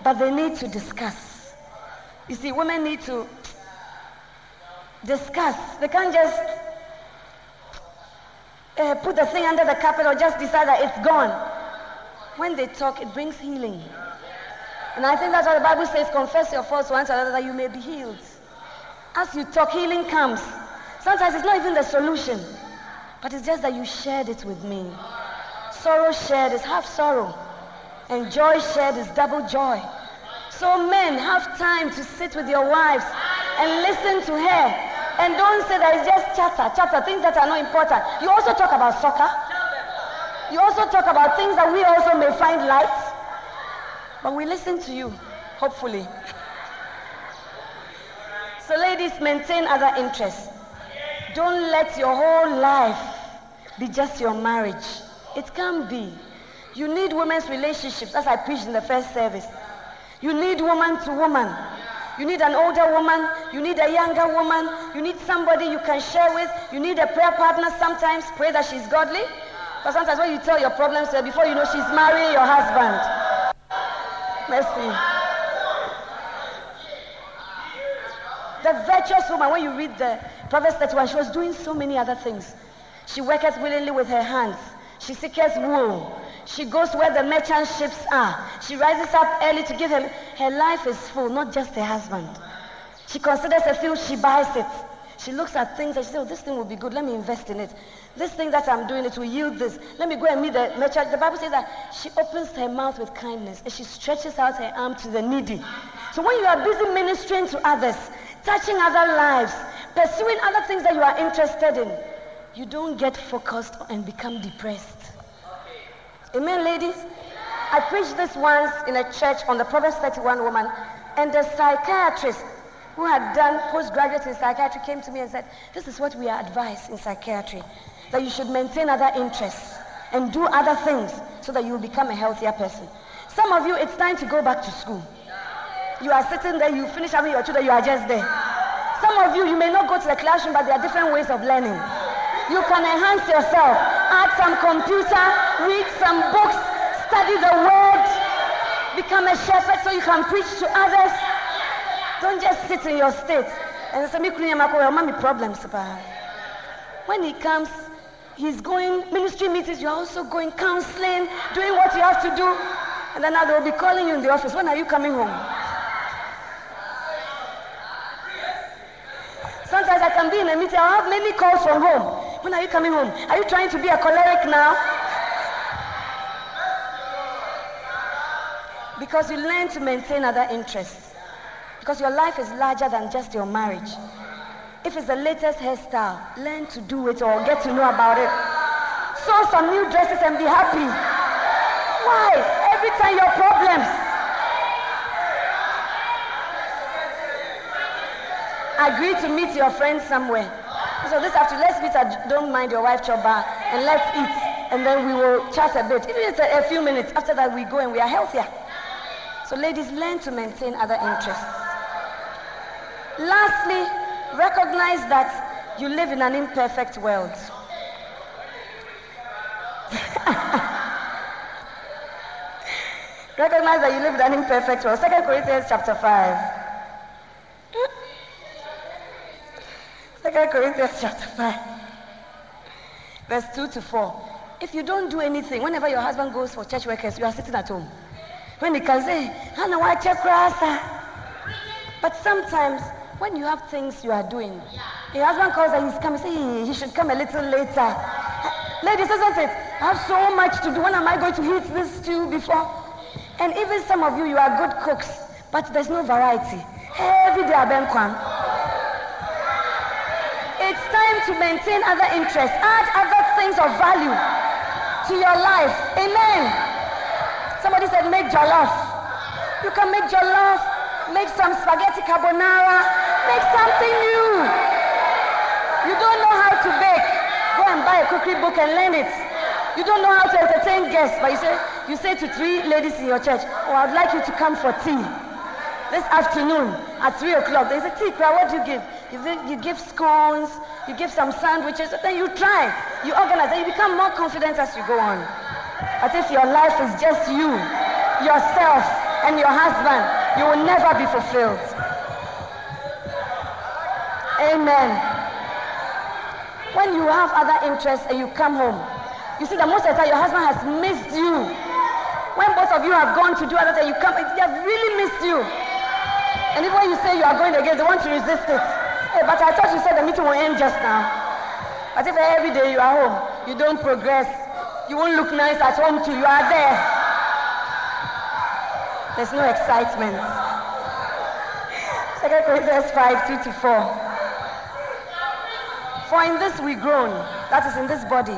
but they need to discuss. You see, women need to discuss. They can't just uh, put the thing under the carpet or just decide that it's gone. When they talk, it brings healing. And I think that's what the Bible says confess your faults one to another that you may be healed. As you talk, healing comes. Sometimes it's not even the solution, but it's just that you shared it with me. Sorrow shared is half sorrow, and joy shared is double joy. So, men, have time to sit with your wives and listen to her And don't say that it's just chatter, chatter, things that are not important. You also talk about soccer. You also talk about things that we also may find light. But we listen to you, hopefully. So, ladies, maintain other interests. Don't let your whole life be just your marriage. It can't be. You need women's relationships, as I preached in the first service. You need woman to woman. You need an older woman. You need a younger woman. You need somebody you can share with. You need a prayer partner sometimes. Pray that she's godly. But sometimes when you tell your problems before you know she's marrying your husband. Mercy. The virtuous woman, when you read the Proverbs 31, she was doing so many other things. She worketh willingly with her hands. She seeketh wool. She goes where the merchant ships are. She rises up early to give him. Her life is full, not just her husband. She considers a field, she buys it. She looks at things and she says, oh, this thing will be good. Let me invest in it. This thing that I'm doing, it will yield this. Let me go and meet the merchant. The Bible says that she opens her mouth with kindness and she stretches out her arm to the needy. So when you are busy ministering to others, touching other lives, pursuing other things that you are interested in, you don't get focused and become depressed. Amen, ladies? I preached this once in a church on the Proverbs 31 woman, and the psychiatrist who had done postgraduate in psychiatry came to me and said, This is what we are advised in psychiatry that you should maintain other interests and do other things so that you will become a healthier person. Some of you, it's time to go back to school. You are sitting there, you finish having your children, you are just there. Some of you, you may not go to the classroom, but there are different ways of learning. You can enhance yourself. Add some computer, read some books, study the word, become a shepherd so you can preach to others. Don't just sit in your state and say, me mommy problems. When he comes, he's going ministry meetings, you're also going counseling, doing what you have to do. And then now they'll be calling you in the office. When are you coming home? Sometimes I can be in a meeting, I'll have many calls from home. When are you coming home? Are you trying to be a choleric now? Because you learn to maintain other interests. Because your life is larger than just your marriage. If it's the latest hairstyle, learn to do it or get to know about it. Sew some new dresses and be happy. Why? Every time your problems. Agree to meet your friends somewhere. So this afternoon, let's meet at Don't Mind Your Wife Chop Bar and let's eat. And then we will chat a bit. Even if it's a, a few minutes. After that, we go and we are healthier. So ladies, learn to maintain other interests. Lastly, recognize that you live in an imperfect world. [laughs] recognize that you live in an imperfect world. Second Corinthians chapter 5. 2 Corinthians chapter 5, verse 2 to 4. If you don't do anything, whenever your husband goes for church workers, you are sitting at home. When he can say, Hannah, why check But sometimes, when you have things you are doing, your husband calls and he's coming, say, he should come a little later. Ladies, isn't it? I have so much to do. When am I going to eat this stew before? And even some of you, you are good cooks, but there's no variety. Every day, I've been it's time to maintain other interests. Add other things of value to your life. Amen. Somebody said, make jollof. You can make jollof, make some spaghetti carbonara, make something new. You don't know how to bake. Go and buy a cookery book and learn it. You don't know how to entertain guests, but you say, you say to three ladies in your church, oh, I'd like you to come for tea this afternoon at 3 o'clock. They say, tea, what do you give? You, you give scones, you give some sandwiches, then you try, you organize, and you become more confident as you go on. But if your life is just you, yourself, and your husband, you will never be fulfilled. Amen. When you have other interests and you come home, you see that most of the time your husband has missed you. When both of you have gone to do other things, you come, they have really missed you. And even when you say you are going again, they want to resist it. Hey, but I thought you said the meeting will end just now. But if every day you are home, you don't progress, you won't look nice at home too, you are there. There's no excitement. Second Corinthians 5, 2 to 4. For in this we groan, that is in this body,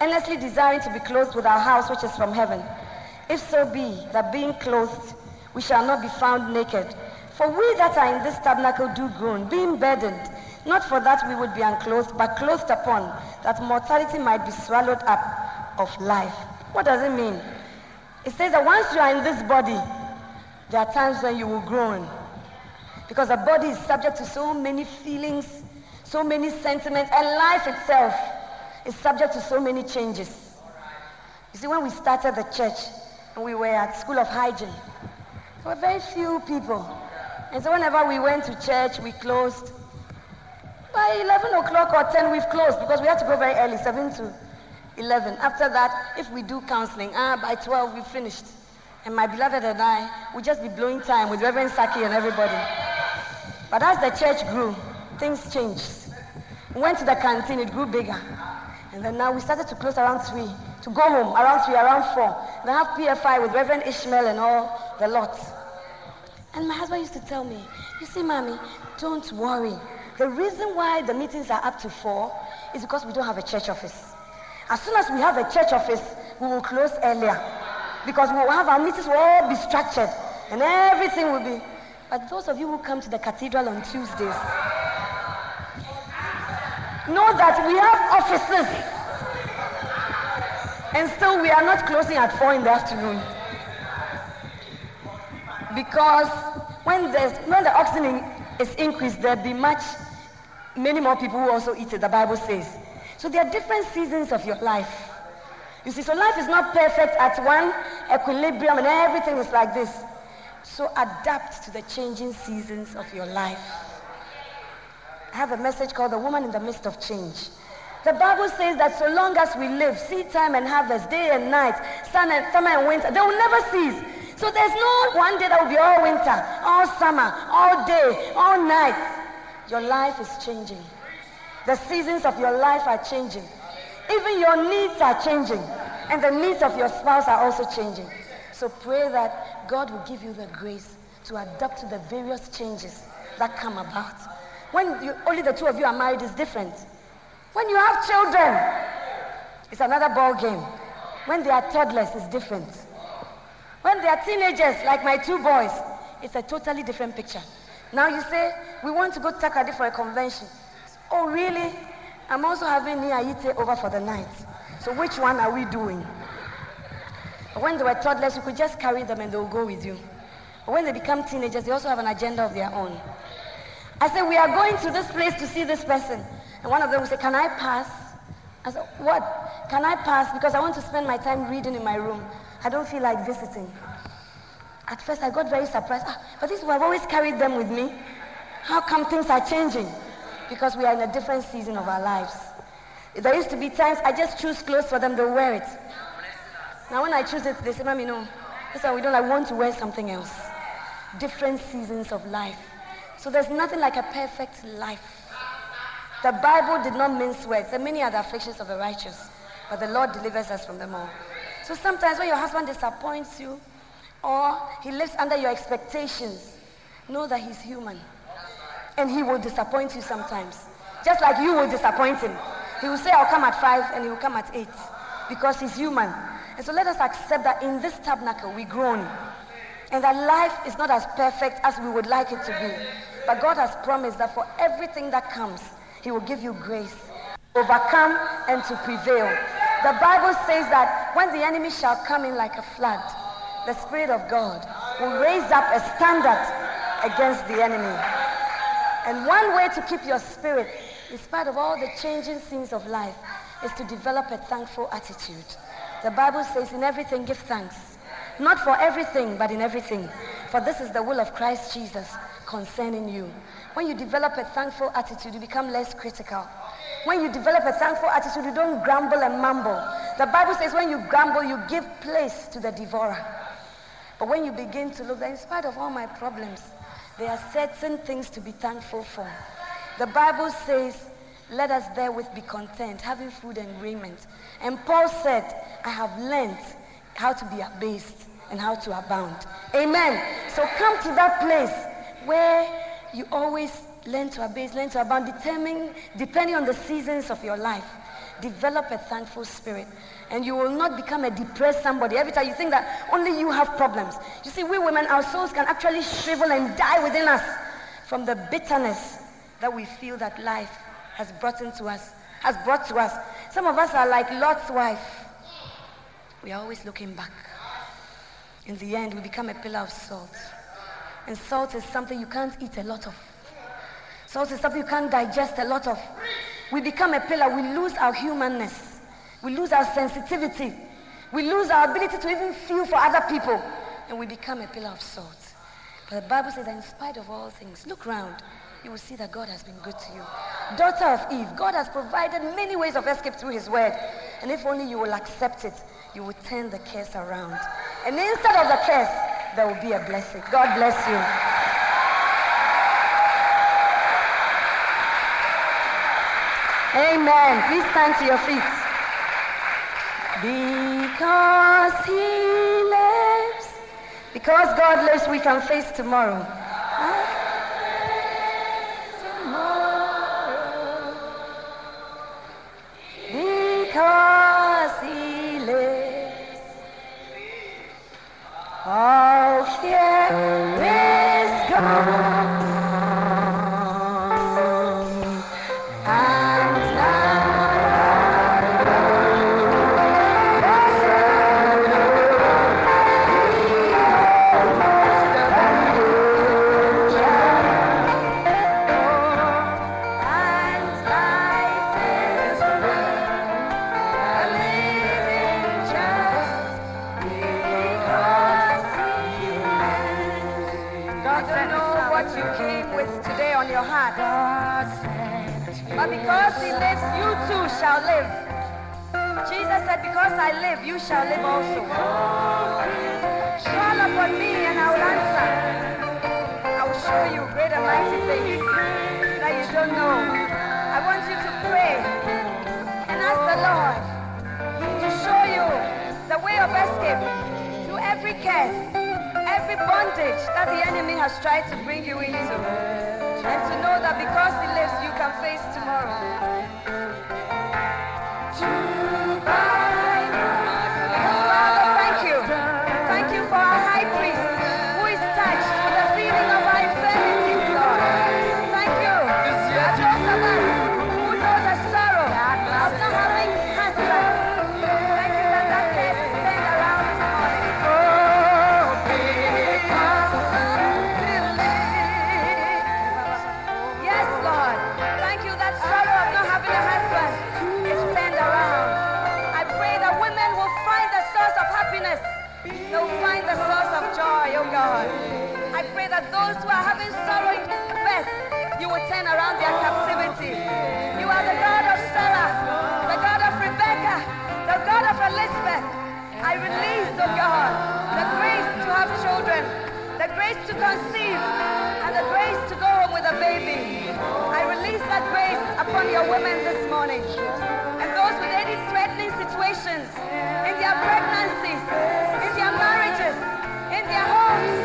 earnestly desiring to be clothed with our house which is from heaven. If so be that being clothed, we shall not be found naked. For we that are in this tabernacle do groan, being burdened, not for that we would be unclothed, but clothed upon, that mortality might be swallowed up of life. What does it mean? It says that once you are in this body, there are times when you will groan. Because the body is subject to so many feelings, so many sentiments, and life itself is subject to so many changes. You see, when we started the church and we were at School of Hygiene, there were very few people. And so whenever we went to church, we closed. By 11 o'clock or 10, we've closed because we had to go very early, 7 to 11. After that, if we do counseling, ah, by 12, we finished. And my beloved and I would just be blowing time with Reverend Saki and everybody. But as the church grew, things changed. We went to the canteen, it grew bigger. And then now we started to close around 3, to go home around 3, around 4. Then have PFI with Reverend Ishmael and all the lot. And my husband used to tell me, you see, mommy, don't worry. The reason why the meetings are up to 4 is because we don't have a church office. As soon as we have a church office, we will close earlier. Because we will have our meetings will all be structured and everything will be. But those of you who come to the cathedral on Tuesdays, know that we have offices. And still we are not closing at 4 in the afternoon. Because when, there's, when the oxygen is increased, there'll be much, many more people who also eat it, the Bible says. So there are different seasons of your life. You see, so life is not perfect at one equilibrium and everything is like this. So adapt to the changing seasons of your life. I have a message called The Woman in the Midst of Change. The Bible says that so long as we live, seed time and harvest, day and night, sun and summer and winter, they will never cease. So there's no one day that will be all winter, all summer, all day, all night. Your life is changing. The seasons of your life are changing. Even your needs are changing. And the needs of your spouse are also changing. So pray that God will give you the grace to adapt to the various changes that come about. When you, only the two of you are married, it's different. When you have children, it's another ball game. When they are toddlers, it's different. When they are teenagers, like my two boys, it's a totally different picture. Now you say, we want to go to Takoradi for a convention. Oh, really? I'm also having Niaite over for the night. So which one are we doing? When they were toddlers, you could just carry them and they'll go with you. But when they become teenagers, they also have an agenda of their own. I said, we are going to this place to see this person. And one of them will say, can I pass? I said, what? Can I pass? Because I want to spend my time reading in my room. I don't feel like visiting. At first, I got very surprised. Ah, but this I've always carried them with me. How come things are changing? Because we are in a different season of our lives. There used to be times I just choose clothes for them, they'll wear it. Now, when I choose it, they say, Mommy, no. Listen, we don't. I want to wear something else. Different seasons of life. So there's nothing like a perfect life. The Bible did not mince words. There are many other afflictions of the righteous, but the Lord delivers us from them all. So sometimes when your husband disappoints you or he lives under your expectations, know that he's human. And he will disappoint you sometimes. Just like you will disappoint him. He will say, I'll come at five, and he will come at eight. Because he's human. And so let us accept that in this tabernacle we groan. And that life is not as perfect as we would like it to be. But God has promised that for everything that comes, he will give you grace, overcome, and to prevail. The Bible says that when the enemy shall come in like a flood, the Spirit of God will raise up a standard against the enemy. And one way to keep your spirit, in spite of all the changing scenes of life, is to develop a thankful attitude. The Bible says, in everything give thanks. Not for everything, but in everything. For this is the will of Christ Jesus concerning you. When you develop a thankful attitude, you become less critical. When you develop a thankful attitude, you don't grumble and mumble. The Bible says when you grumble, you give place to the devourer. But when you begin to look, in spite of all my problems, there are certain things to be thankful for. The Bible says, let us therewith be content, having food and raiment. And Paul said, I have learned how to be abased and how to abound. Amen. So come to that place where you always learn to abase, learn to abound, determine, depending on the seasons of your life. Develop a thankful spirit. And you will not become a depressed somebody. Every time you think that only you have problems. You see, we women, our souls can actually shrivel and die within us from the bitterness that we feel that life has brought into us, has brought to us. Some of us are like Lot's wife. We are always looking back. In the end, we become a pillar of salt. And salt is something you can't eat a lot of. Is something you can't digest a lot of. We become a pillar. We lose our humanness. We lose our sensitivity. We lose our ability to even feel for other people. And we become a pillar of salt. But the Bible says that in spite of all things, look round. You will see that God has been good to you. Daughter of Eve, God has provided many ways of escape through his word. And if only you will accept it, you will turn the curse around. And instead of the curse, there will be a blessing. God bless you. Amen. Please stand to your feet. Because he lives. Because God lives, we can face tomorrow. Because he lives. All fear is gone. Shall live. Jesus said, because I live, you shall live also. Call upon me and I will answer. I will show you great and mighty things that you don't know. I want you to pray and ask the Lord to show you the way of escape to every curse, every bondage that the enemy has tried to bring you into. And to know that because he lives, you can face tomorrow. Conceive, and the grace to go home with a baby. I release that grace upon your women this morning. And those with any threatening situations in their pregnancies, in their marriages, in their homes,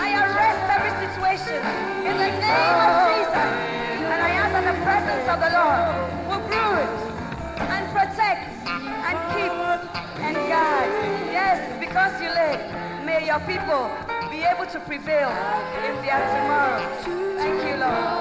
I arrest every situation in the name of Jesus. And I ask that the presence of the Lord will brood and protect and keep and guide. Yes, because you live, may your people be able to prevail in their tomorrow. Thank you, Lord.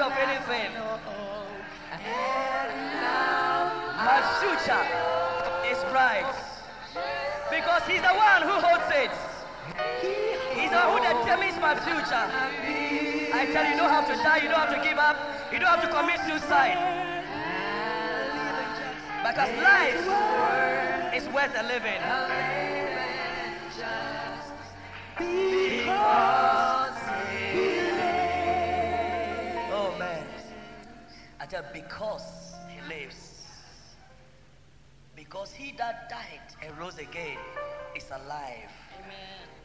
Of anything. My future is bright. Because he's the one who holds it. He's the one who determines my future. I tell you, you don't have to die, you don't have to give up, you don't have to commit suicide. Because life is worth a living. Because Because he lives. Because he that died and rose again is alive.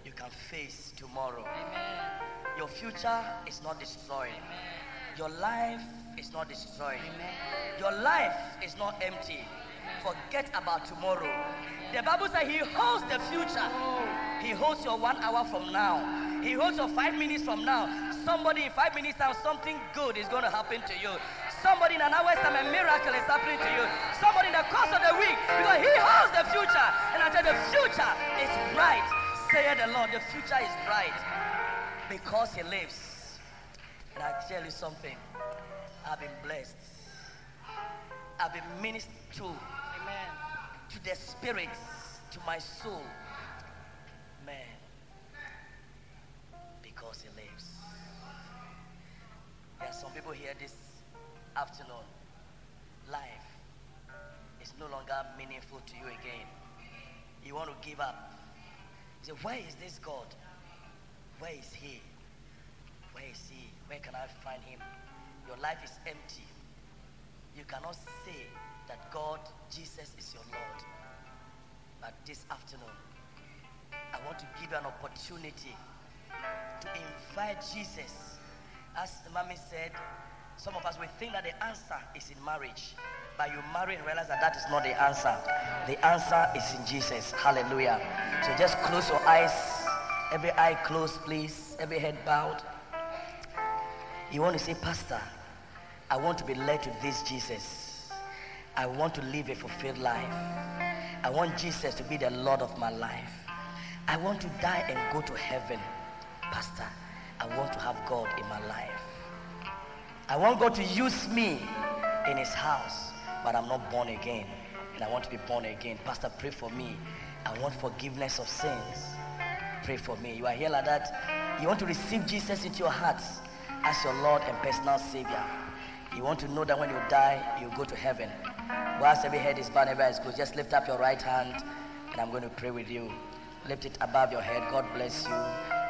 You can face tomorrow. Your future is not destroyed. Your life is not destroyed. Your life is not empty. Forget about tomorrow. The Bible says He holds the future. He holds your one hour from now. He holds your five minutes from now. Somebody in five minutes time, something good is going to happen to you. Somebody in an hour's time, a miracle is happening to you. Somebody in the course of the week, because He holds the future. And I tell you, the future is bright. Say the Lord, the future is bright because He lives. And I tell you something, I've been blessed. I've been ministered to, Amen. to the spirits, to my soul. Man, because He lives. There are some people here this afternoon. Life is no longer meaningful to you again. You want to give up. You say, Where is this God? Where is He? Where is He? Where can I find Him? Your life is empty. You cannot say that God, Jesus, is your Lord. But this afternoon, I want to give you an opportunity to invite Jesus. As Mommy said, some of us we think that the answer is in marriage, but you marry and realize that that is not the answer. The answer is in Jesus. Hallelujah. So just close your eyes. Every eye closed, please. Every head bowed. You want to say, Pastor, I want to be led to this Jesus. I want to live a fulfilled life. I want Jesus to be the Lord of my life. I want to die and go to heaven. Pastor, I want to have God in my life. I want God to use me in his house, but I'm not born again. And I want to be born again. Pastor, pray for me. I want forgiveness of sins. Pray for me. You are here like that. You want to receive Jesus into your heart as your Lord and personal Savior. You want to know that when you die, you go to heaven. Whilst every head is bowed, every eye is closed, just lift up your right hand and I'm going to pray with you. Lift it above your head. God bless you.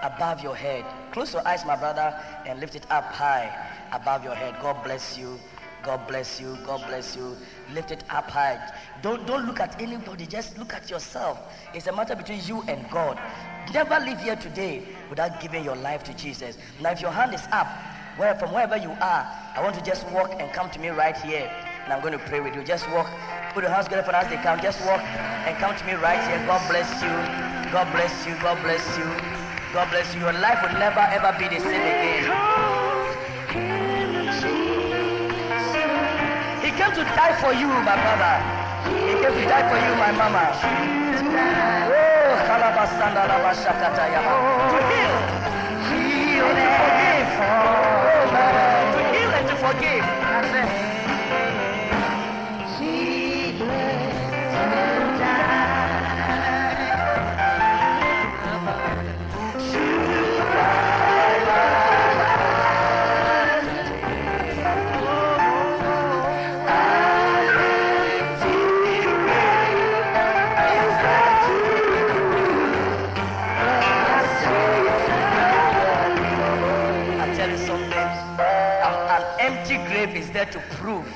Above your head. Close your eyes, my brother, and lift it up high above your head. God bless you. God bless you. God bless you. Lift it up high. Don't, don't look at anybody. Just look at yourself. It's a matter between you and God. Never leave here today without giving your life to Jesus. Now, if your hand is up, where from wherever you are, I want to just walk and come to me right here. And I'm going to pray with you. Just walk. Put your hands together for us. they come. Just walk and come to me right here. God bless you. God bless you. God bless you. God bless you. Your life will never ever be the same again. He came to die for you, my brother. He came to die for you, my mama. Oh, kalabasanda labashakata yama. To heal. To forgive. Oh. To heal and to forgive. That's it. I tell you something. An, an empty grave is there to prove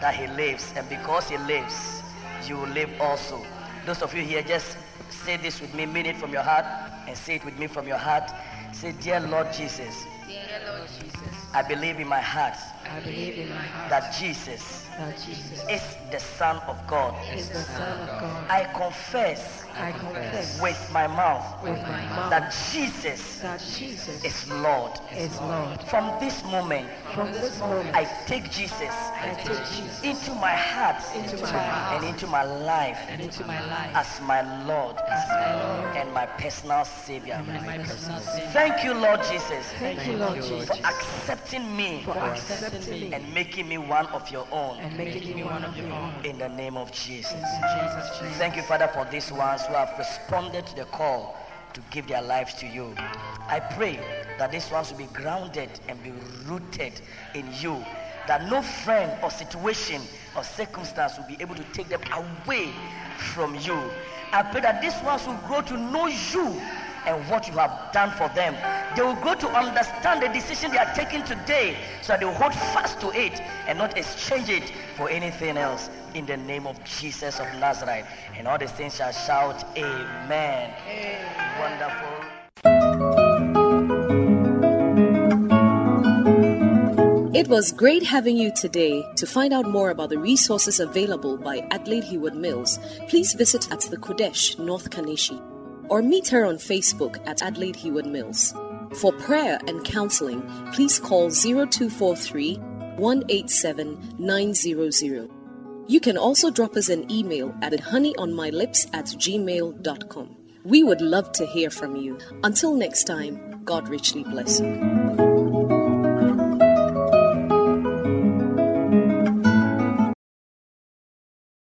that he lives. And because he lives, you will live also. Those of you here, just say this with me, mean it from your heart, and say it with me from your heart. Say, Dear Lord Jesus, Dear Lord Jesus, I believe in my heart I believe in my heart that Jesus that Jesus is the Son of God. is the Son of God. I confess I confess with my mouth with my mouth that Jesus that Jesus is Lord. is Lord. From this moment, From this moment, I take Jesus I take Jesus into my heart into my heart and into my life and into my life as my Lord as my Lord and my personal Savior. and my personal Savior. Thank you, Lord Jesus, Thank you, Lord Jesus, for accepting me for accepting me and making me one of your own and making me one of your own. in the name of Jesus. Jesus' Thank you, Father, for these who have responded to the call to give their lives to you. I pray that these ones will be grounded and be rooted in you. That no friend or situation or circumstance will be able to take them away from you. I pray that these ones will grow to know you and what you have done for them. They will grow to understand the decision they are taking today so that they will hold fast to it and not exchange it for anything else. In the name of Jesus of Nazareth. And all the saints shall shout, Amen. Wonderful. It was great having you today. To find out more about the resources available by Adelaide Heward Mills, please visit at the Qodesh, North Kaneshie, or meet her on Facebook at Adelaide Heward Mills. For prayer and counseling, please call 0243 187 900. You can also drop us an email at honeyonmylips at gmail.com. We would love to hear from you. Until next time, God richly bless you.